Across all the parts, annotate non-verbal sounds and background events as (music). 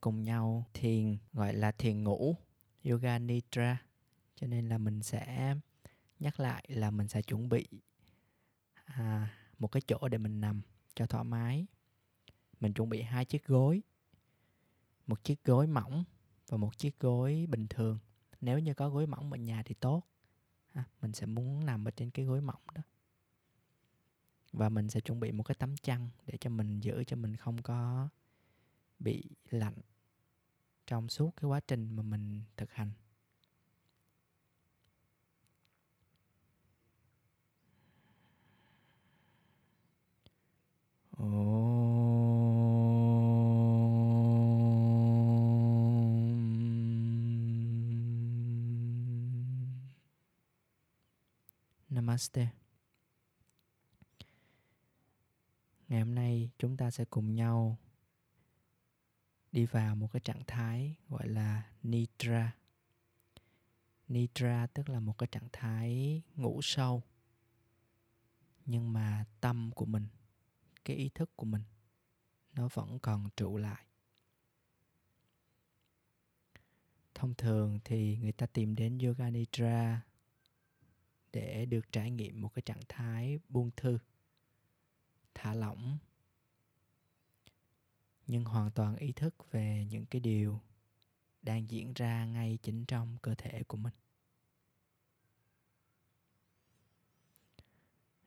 Cùng nhau thiền gọi là thiền ngủ yoga nidra. Cho nên là mình sẽ nhắc lại là mình sẽ chuẩn bị à, một cái chỗ để mình nằm cho thoải mái. Mình chuẩn bị hai chiếc gối một chiếc gối mỏng và một chiếc gối bình thường. Nếu như có gối mỏng ở nhà thì tốt. À, mình sẽ muốn nằm ở trên cái gối mỏng đó. Và mình sẽ chuẩn bị một cái tấm chăn để cho mình giữ cho mình không có bị lạnh trong suốt cái quá trình mà mình thực hành Namaste. Ngày hôm nay chúng ta sẽ cùng nhau đi vào một cái trạng thái gọi là nidra. Nidra tức là một cái trạng thái ngủ sâu. Nhưng mà tâm của mình, cái ý thức của mình nó vẫn còn trụ lại. Thông thường thì người ta tìm đến yoga nidra để được trải nghiệm một cái trạng thái buông thư thả lỏng nhưng hoàn toàn ý thức về những cái điều đang diễn ra ngay chính trong cơ thể của mình.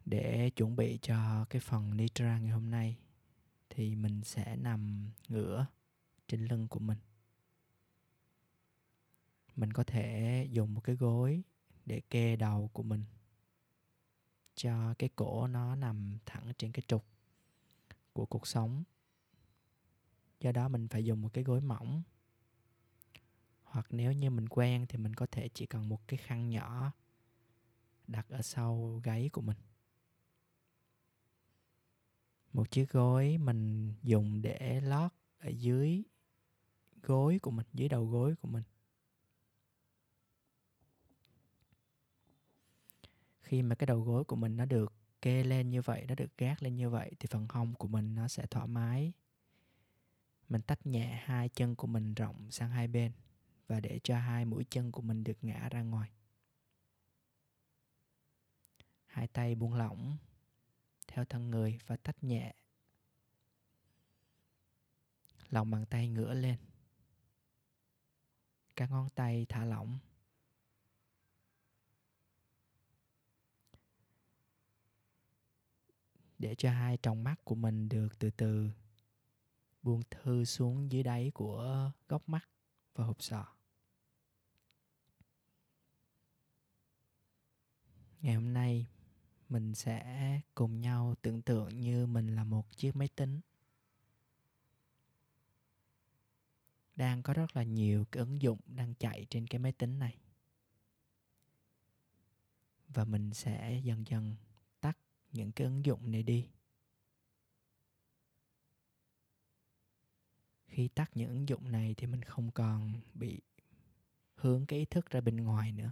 Để chuẩn bị cho cái phần nidra ngày hôm nay thì mình sẽ nằm ngửa trên lưng của mình. Mình có thể dùng một cái gối để kê đầu của mình cho cái cổ nó nằm thẳng trên cái trục của cuộc sống do đó mình phải dùng một cái gối mỏng. Hoặc nếu như mình quen thì mình có thể chỉ cần một cái khăn nhỏ đặt ở sau gáy của mình. Một chiếc gối mình dùng để lót ở dưới gối của mình, dưới đầu gối của mình. Khi mà cái đầu gối của mình nó được kê lên như vậy, nó được gác lên như vậy thì phần hông của mình nó sẽ thoải mái mình tách nhẹ hai chân của mình rộng sang hai bên và để cho hai mũi chân của mình được ngã ra ngoài. Hai tay buông lỏng theo thân người và tách nhẹ lòng bàn tay ngửa lên. Các ngón tay thả lỏng. Để cho hai tròng mắt của mình được từ từ buông thư xuống dưới đáy của góc mắt và hộp sọ. Ngày hôm nay, mình sẽ cùng nhau tưởng tượng như mình là một chiếc máy tính. Đang có rất là nhiều cái ứng dụng đang chạy trên cái máy tính này. Và mình sẽ dần dần tắt những cái ứng dụng này đi. Khi tắt những ứng dụng này thì mình không còn bị hướng cái ý thức ra bên ngoài nữa.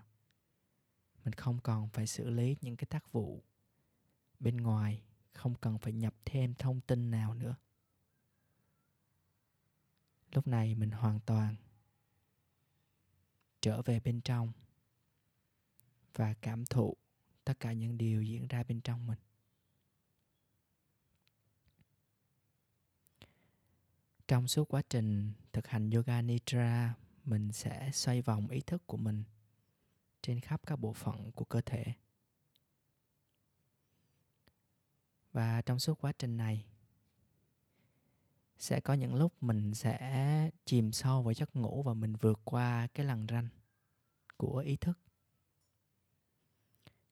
Mình không còn phải xử lý những cái tác vụ bên ngoài, không cần phải nhập thêm thông tin nào nữa. Lúc này mình hoàn toàn trở về bên trong và cảm thụ tất cả những điều diễn ra bên trong mình. Trong suốt quá trình thực hành yoga nidra, mình sẽ xoay vòng ý thức của mình trên khắp các bộ phận của cơ thể. Và trong suốt quá trình này, sẽ có những lúc mình sẽ chìm sâu vào giấc ngủ và mình vượt qua cái lằn ranh của ý thức.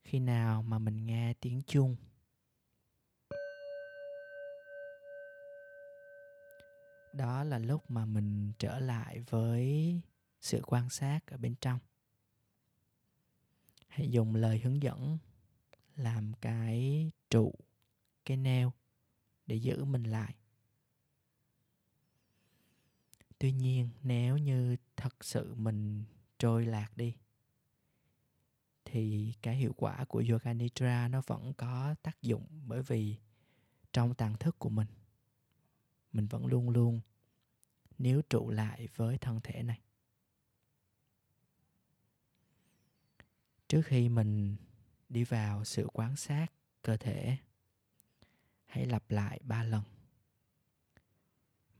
Khi nào mà mình nghe tiếng chuông đó là lúc mà mình trở lại với sự quan sát ở bên trong. Hãy dùng lời hướng dẫn làm cái trụ, cái neo để giữ mình lại. Tuy nhiên, nếu như thật sự mình trôi lạc đi, thì cái hiệu quả của yoga nidra nó vẫn có tác dụng bởi vì trong tàng thức của mình mình vẫn luôn luôn níu trụ lại với thân thể này. Trước khi mình đi vào sự quan sát cơ thể, hãy lặp lại ba lần.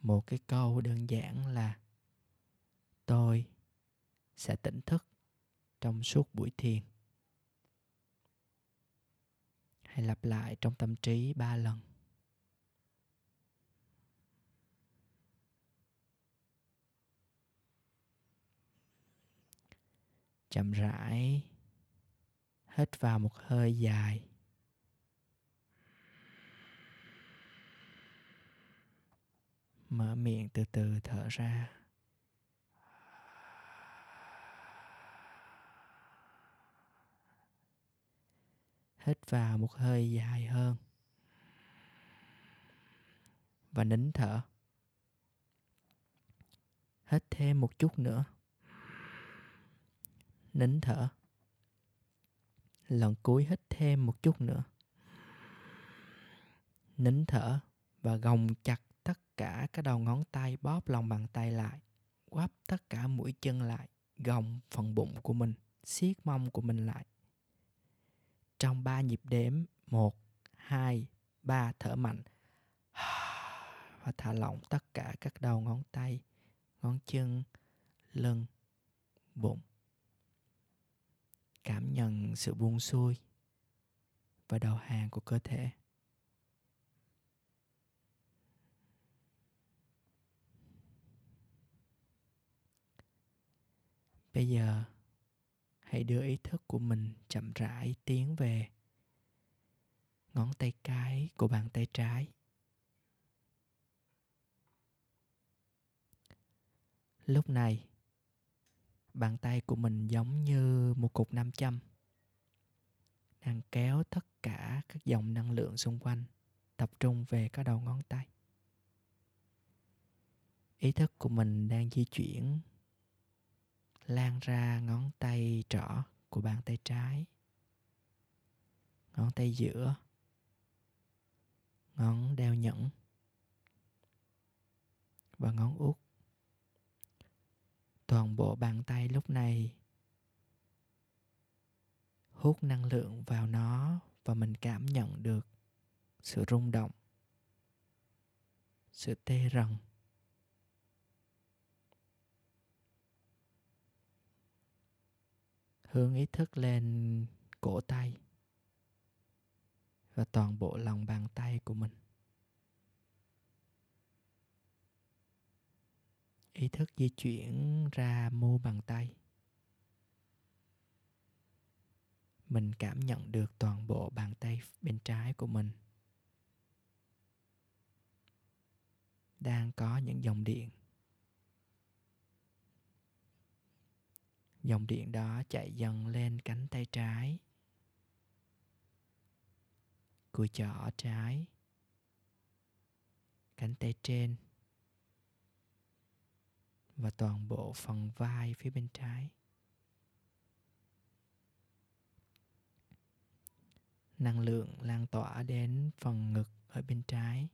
Một cái câu đơn giản là, tôi sẽ tỉnh thức trong suốt buổi thiền. Hãy lặp lại trong tâm trí ba lần. Chậm rãi, hít vào một hơi dài. Mở miệng từ từ thở ra. Hít vào một hơi dài hơn. Và nín thở. Hít thêm một chút nữa nín thở. Lần cuối hít thêm một chút nữa. Nín thở và gồng chặt tất cả các đầu ngón tay, bóp lòng bàn tay lại, quắp tất cả mũi chân lại, gồng phần bụng của mình siết mông của mình lại. Trong ba nhịp đếm, một, hai, ba, thở mạnh. (sighs) Và thả lỏng tất cả các đầu ngón tay, ngón chân, lưng, bụng cảm nhận sự buông xuôi và đầu hàng của cơ thể. Bây giờ, hãy đưa ý thức của mình chậm rãi tiến về ngón tay cái của bàn tay trái. Lúc này bàn tay của mình giống như một cục nam châm, đang kéo tất cả các dòng năng lượng xung quanh, tập trung về các đầu ngón tay. Ý thức của mình đang di chuyển, lan ra ngón tay trỏ của bàn tay trái, ngón tay giữa, ngón đeo nhẫn và ngón út toàn bộ bàn tay lúc này. Hút năng lượng vào nó và mình cảm nhận được sự rung động, sự tê rần. Hướng ý thức lên cổ tay và toàn bộ lòng bàn tay của mình. Ý thức di chuyển ra mu bàn tay. Mình cảm nhận được toàn bộ bàn tay bên trái của mình. Đang có những dòng điện. Dòng điện đó chạy dần lên cánh tay trái. Cùi chỏ trái. Cánh tay trên và toàn bộ phần vai phía bên trái. Năng lượng lan tỏa đến phần ngực ở bên trái,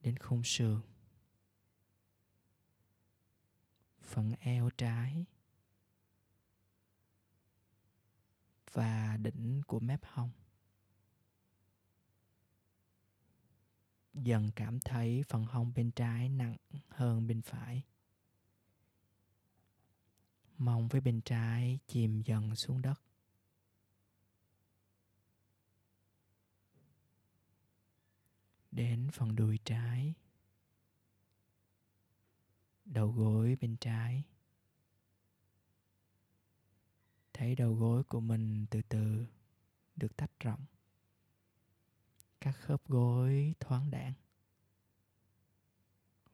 đến khung sườn. Phần eo trái và đỉnh của mép hông. Dần cảm thấy phần hông bên trái nặng hơn bên phải. Mông với bên trái chìm dần xuống đất. Đến phần đùi trái. Đầu gối bên trái. Thấy đầu gối của mình từ từ được tách rộng các khớp gối thoáng đãng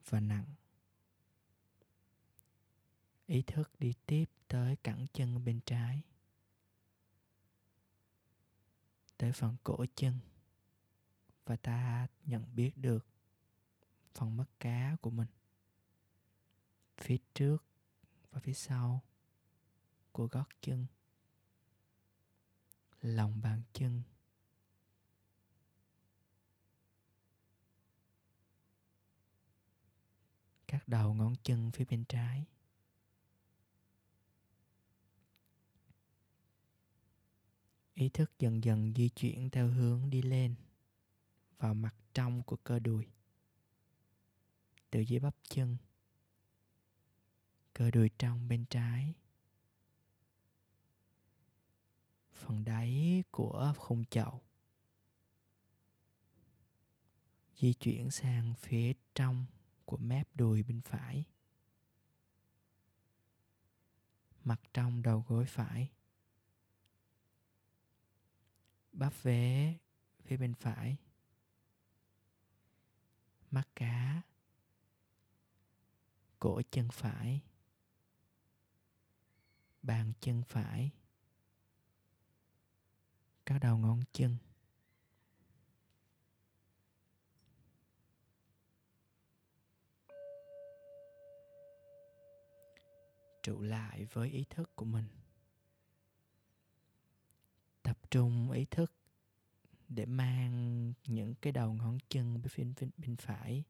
và nặng. Ý thức đi tiếp tới cẳng chân bên trái, tới phần cổ chân và ta nhận biết được phần mắt cá của mình. Phía trước và phía sau của gót chân, lòng bàn chân các đầu ngón chân phía bên trái. Ý thức dần dần di chuyển theo hướng đi lên vào mặt trong của cơ đùi. Từ dưới bắp chân, cơ đùi trong bên trái. Phần đáy của khung chậu di chuyển sang phía trong của mép đùi bên phải. Mặt trong đầu gối phải. Bắp vế phía bên phải. Mắt cá. Cổ chân phải. Bàn chân phải. Các đầu ngón chân. Trụ lại với ý thức của mình. Tập trung ý thức để mang những cái đầu ngón chân bên, bên, bên phải.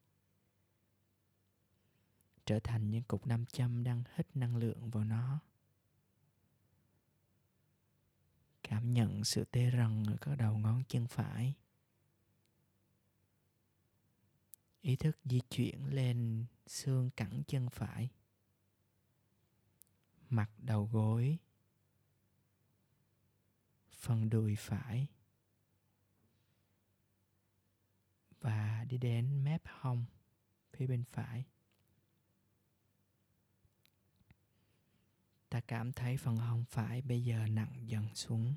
Trở thành những cục nam châm đang hít năng lượng vào nó. Cảm nhận sự tê rần ở các đầu ngón chân phải. Ý thức di chuyển lên xương cẳng chân phải mặt đầu gối. Phần đùi phải. Và đi đến mép hông, phía bên phải. Ta cảm thấy phần hông phải bây giờ nặng dần xuống.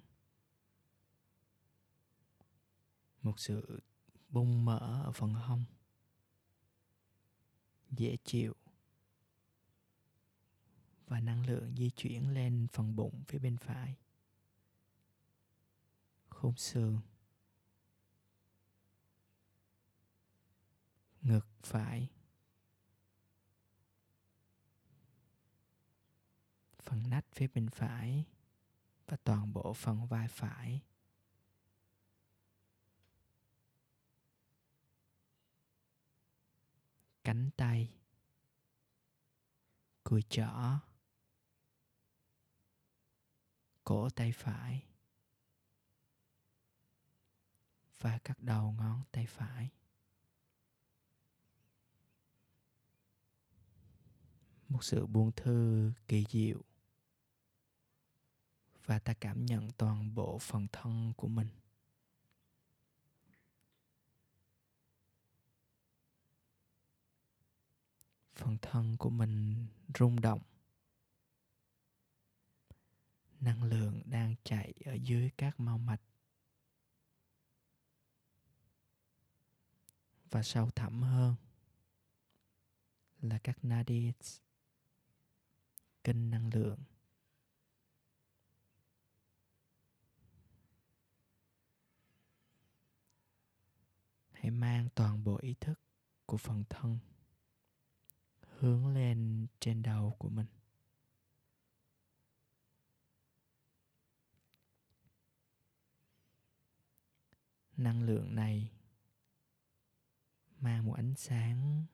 Một sự bung mở ở phần hông. Dễ chịu và năng lượng di chuyển lên phần bụng phía bên phải. Khung xương. Ngực phải. Phần nách phía bên phải và toàn bộ phần vai phải. Cánh tay. Cùi chỏ cổ tay phải. Và các đầu ngón tay phải. Một sự buông thư kỳ diệu. Và ta cảm nhận toàn bộ phần thân của mình. Phần thân của mình rung động năng lượng đang chạy ở dưới các mau mạch. Và sâu thẳm hơn là các nadis kênh năng lượng. Hãy mang toàn bộ ý thức của phần thân hướng lên trên đầu của mình. Năng lượng này mang một ánh sáng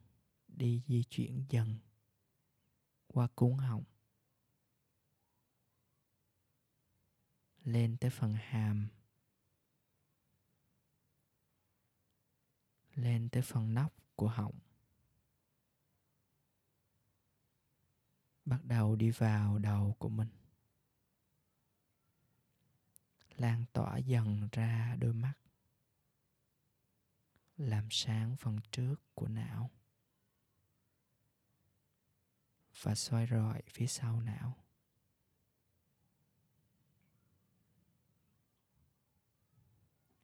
đi di chuyển dần qua cuốn họng, lên tới phần hàm, lên tới phần nóc của họng. Bắt đầu đi vào đầu của mình, lan tỏa dần ra đôi mắt làm sáng phần trước của não. Và xoay rọi phía sau não.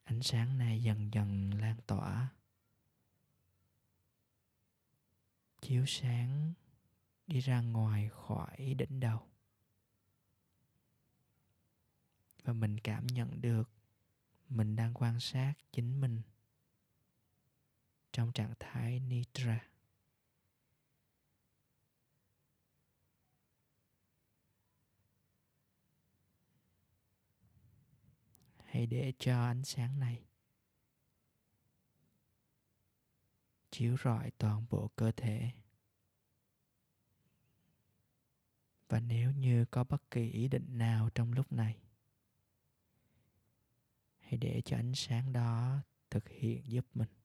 Ánh sáng này dần dần lan tỏa. Chiếu sáng đi ra ngoài khỏi đỉnh đầu. Và mình cảm nhận được mình đang quan sát chính mình trong trạng thái nidra. Hãy để cho ánh sáng này chiếu rọi toàn bộ cơ thể. Và nếu như có bất kỳ ý định nào trong lúc này, hãy để cho ánh sáng đó thực hiện giúp mình.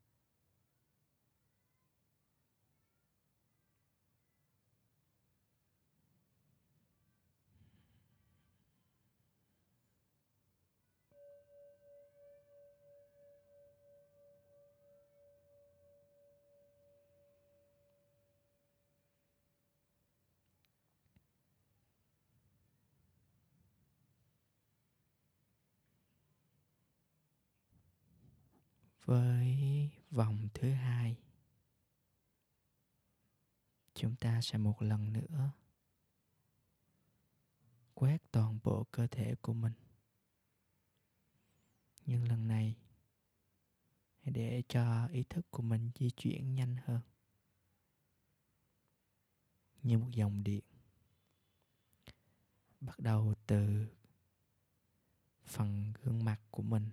Với vòng thứ hai. Chúng ta sẽ một lần nữa quét toàn bộ cơ thể của mình. Nhưng lần này để cho ý thức của mình di chuyển nhanh hơn. Như một dòng điện. Bắt đầu từ phần gương mặt của mình.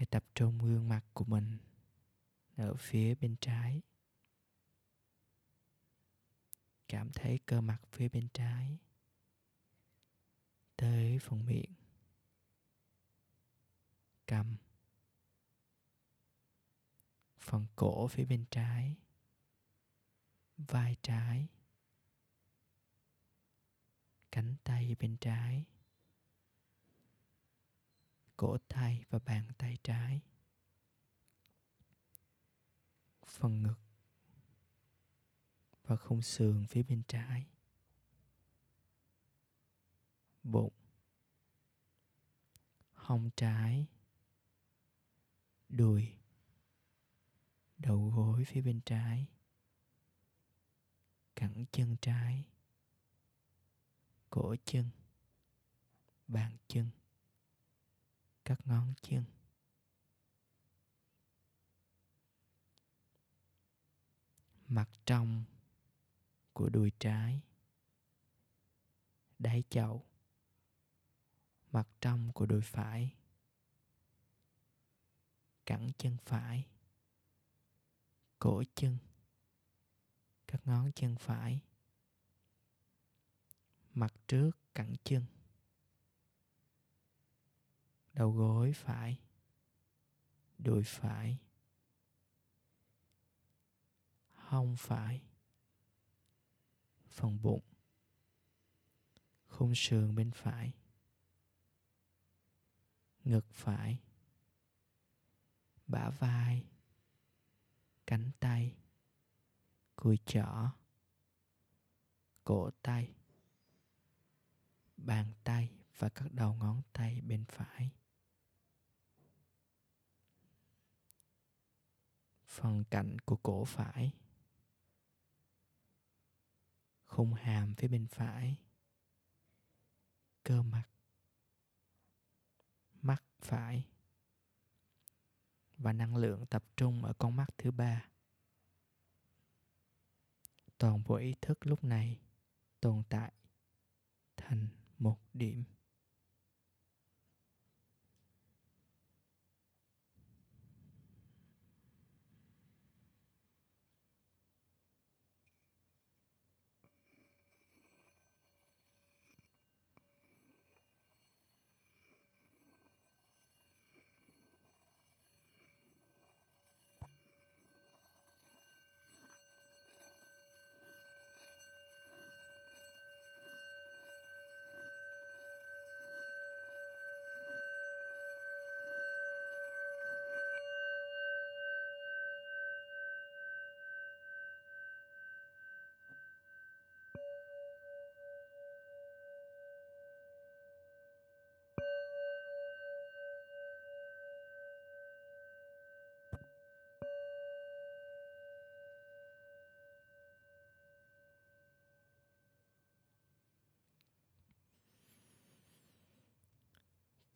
Hãy tập trung gương mặt của mình ở phía bên trái. Cảm thấy cơ mặt phía bên trái tới phần miệng. Cầm phần cổ phía bên trái, vai trái, cánh tay bên trái cổ tay và bàn tay trái. Phần ngực và khung sườn phía bên trái. Bụng, hông trái, đùi, đầu gối phía bên trái, cẳng chân trái, cổ chân, bàn chân các ngón chân. Mặt trong của đùi trái, đáy chậu. Mặt trong của đùi phải, cẳng chân phải, cổ chân, các ngón chân phải. Mặt trước, cẳng chân đầu gối phải. Đùi phải. Hông phải. Phần bụng. Khung sườn bên phải. Ngực phải. Bả vai. Cánh tay. Cùi chỏ. Cổ tay. Bàn tay và các đầu ngón tay bên phải. Phần cạnh của cổ phải. Khung hàm phía bên phải. Cơ mặt. Mắt phải. Và năng lượng tập trung ở con mắt thứ ba. Toàn bộ ý thức lúc này tồn tại thành một điểm.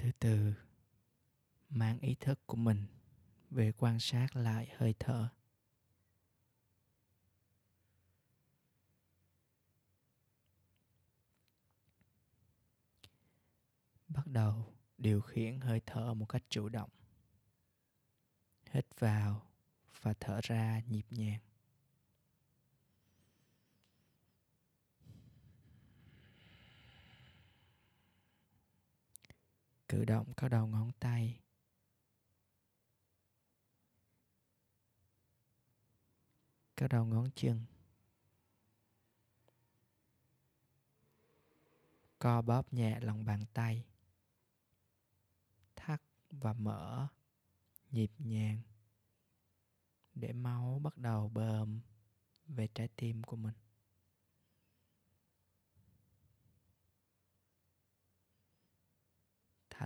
Từ từ mang ý thức của mình về quan sát lại hơi thở. Bắt đầu điều khiển hơi thở một cách chủ động. Hít vào và thở ra nhịp nhàng. Cử động các đầu ngón tay. Các đầu ngón chân. Co bóp nhẹ lòng bàn tay. Thắt và mở nhịp nhàng để máu bắt đầu bơm về trái tim của mình.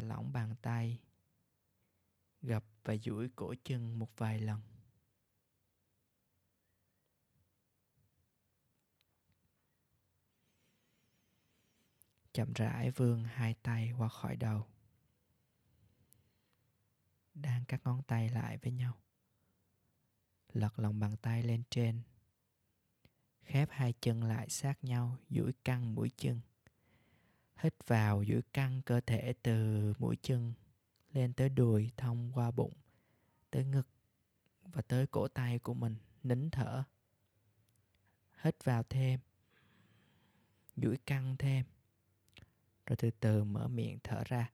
Lỏng bàn tay, gập và duỗi cổ chân một vài lần. Chậm rãi vươn hai tay qua khỏi đầu, đan các ngón tay lại với nhau, lật lòng bàn tay lên trên, khép hai chân lại sát nhau, duỗi căng mũi chân hít vào giữ căng cơ thể từ mũi chân lên tới đùi, thông qua bụng, tới ngực và tới cổ tay của mình, nín thở. Hít vào thêm, duỗi căng thêm, rồi từ từ mở miệng thở ra.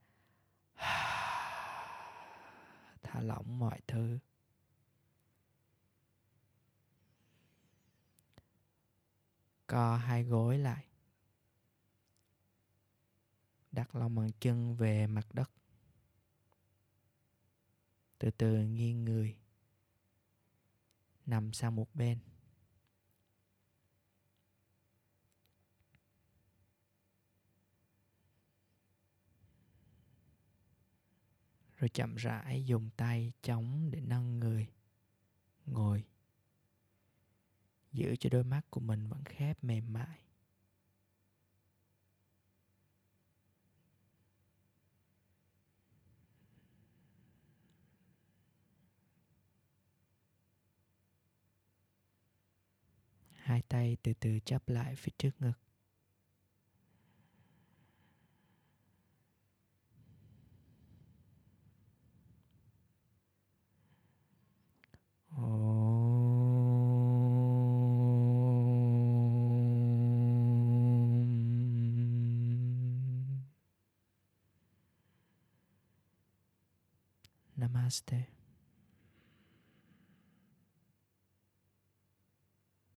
(sighs) Thả lỏng mọi thứ. Co hai gối lại đặt lòng bàn chân về mặt đất. Từ từ nghiêng người, nằm sang một bên. Rồi chậm rãi dùng tay chống để nâng người, ngồi. Giữ cho đôi mắt của mình vẫn khép mềm mại. Hai tay từ từ chắp lại phía trước ngực Namaste.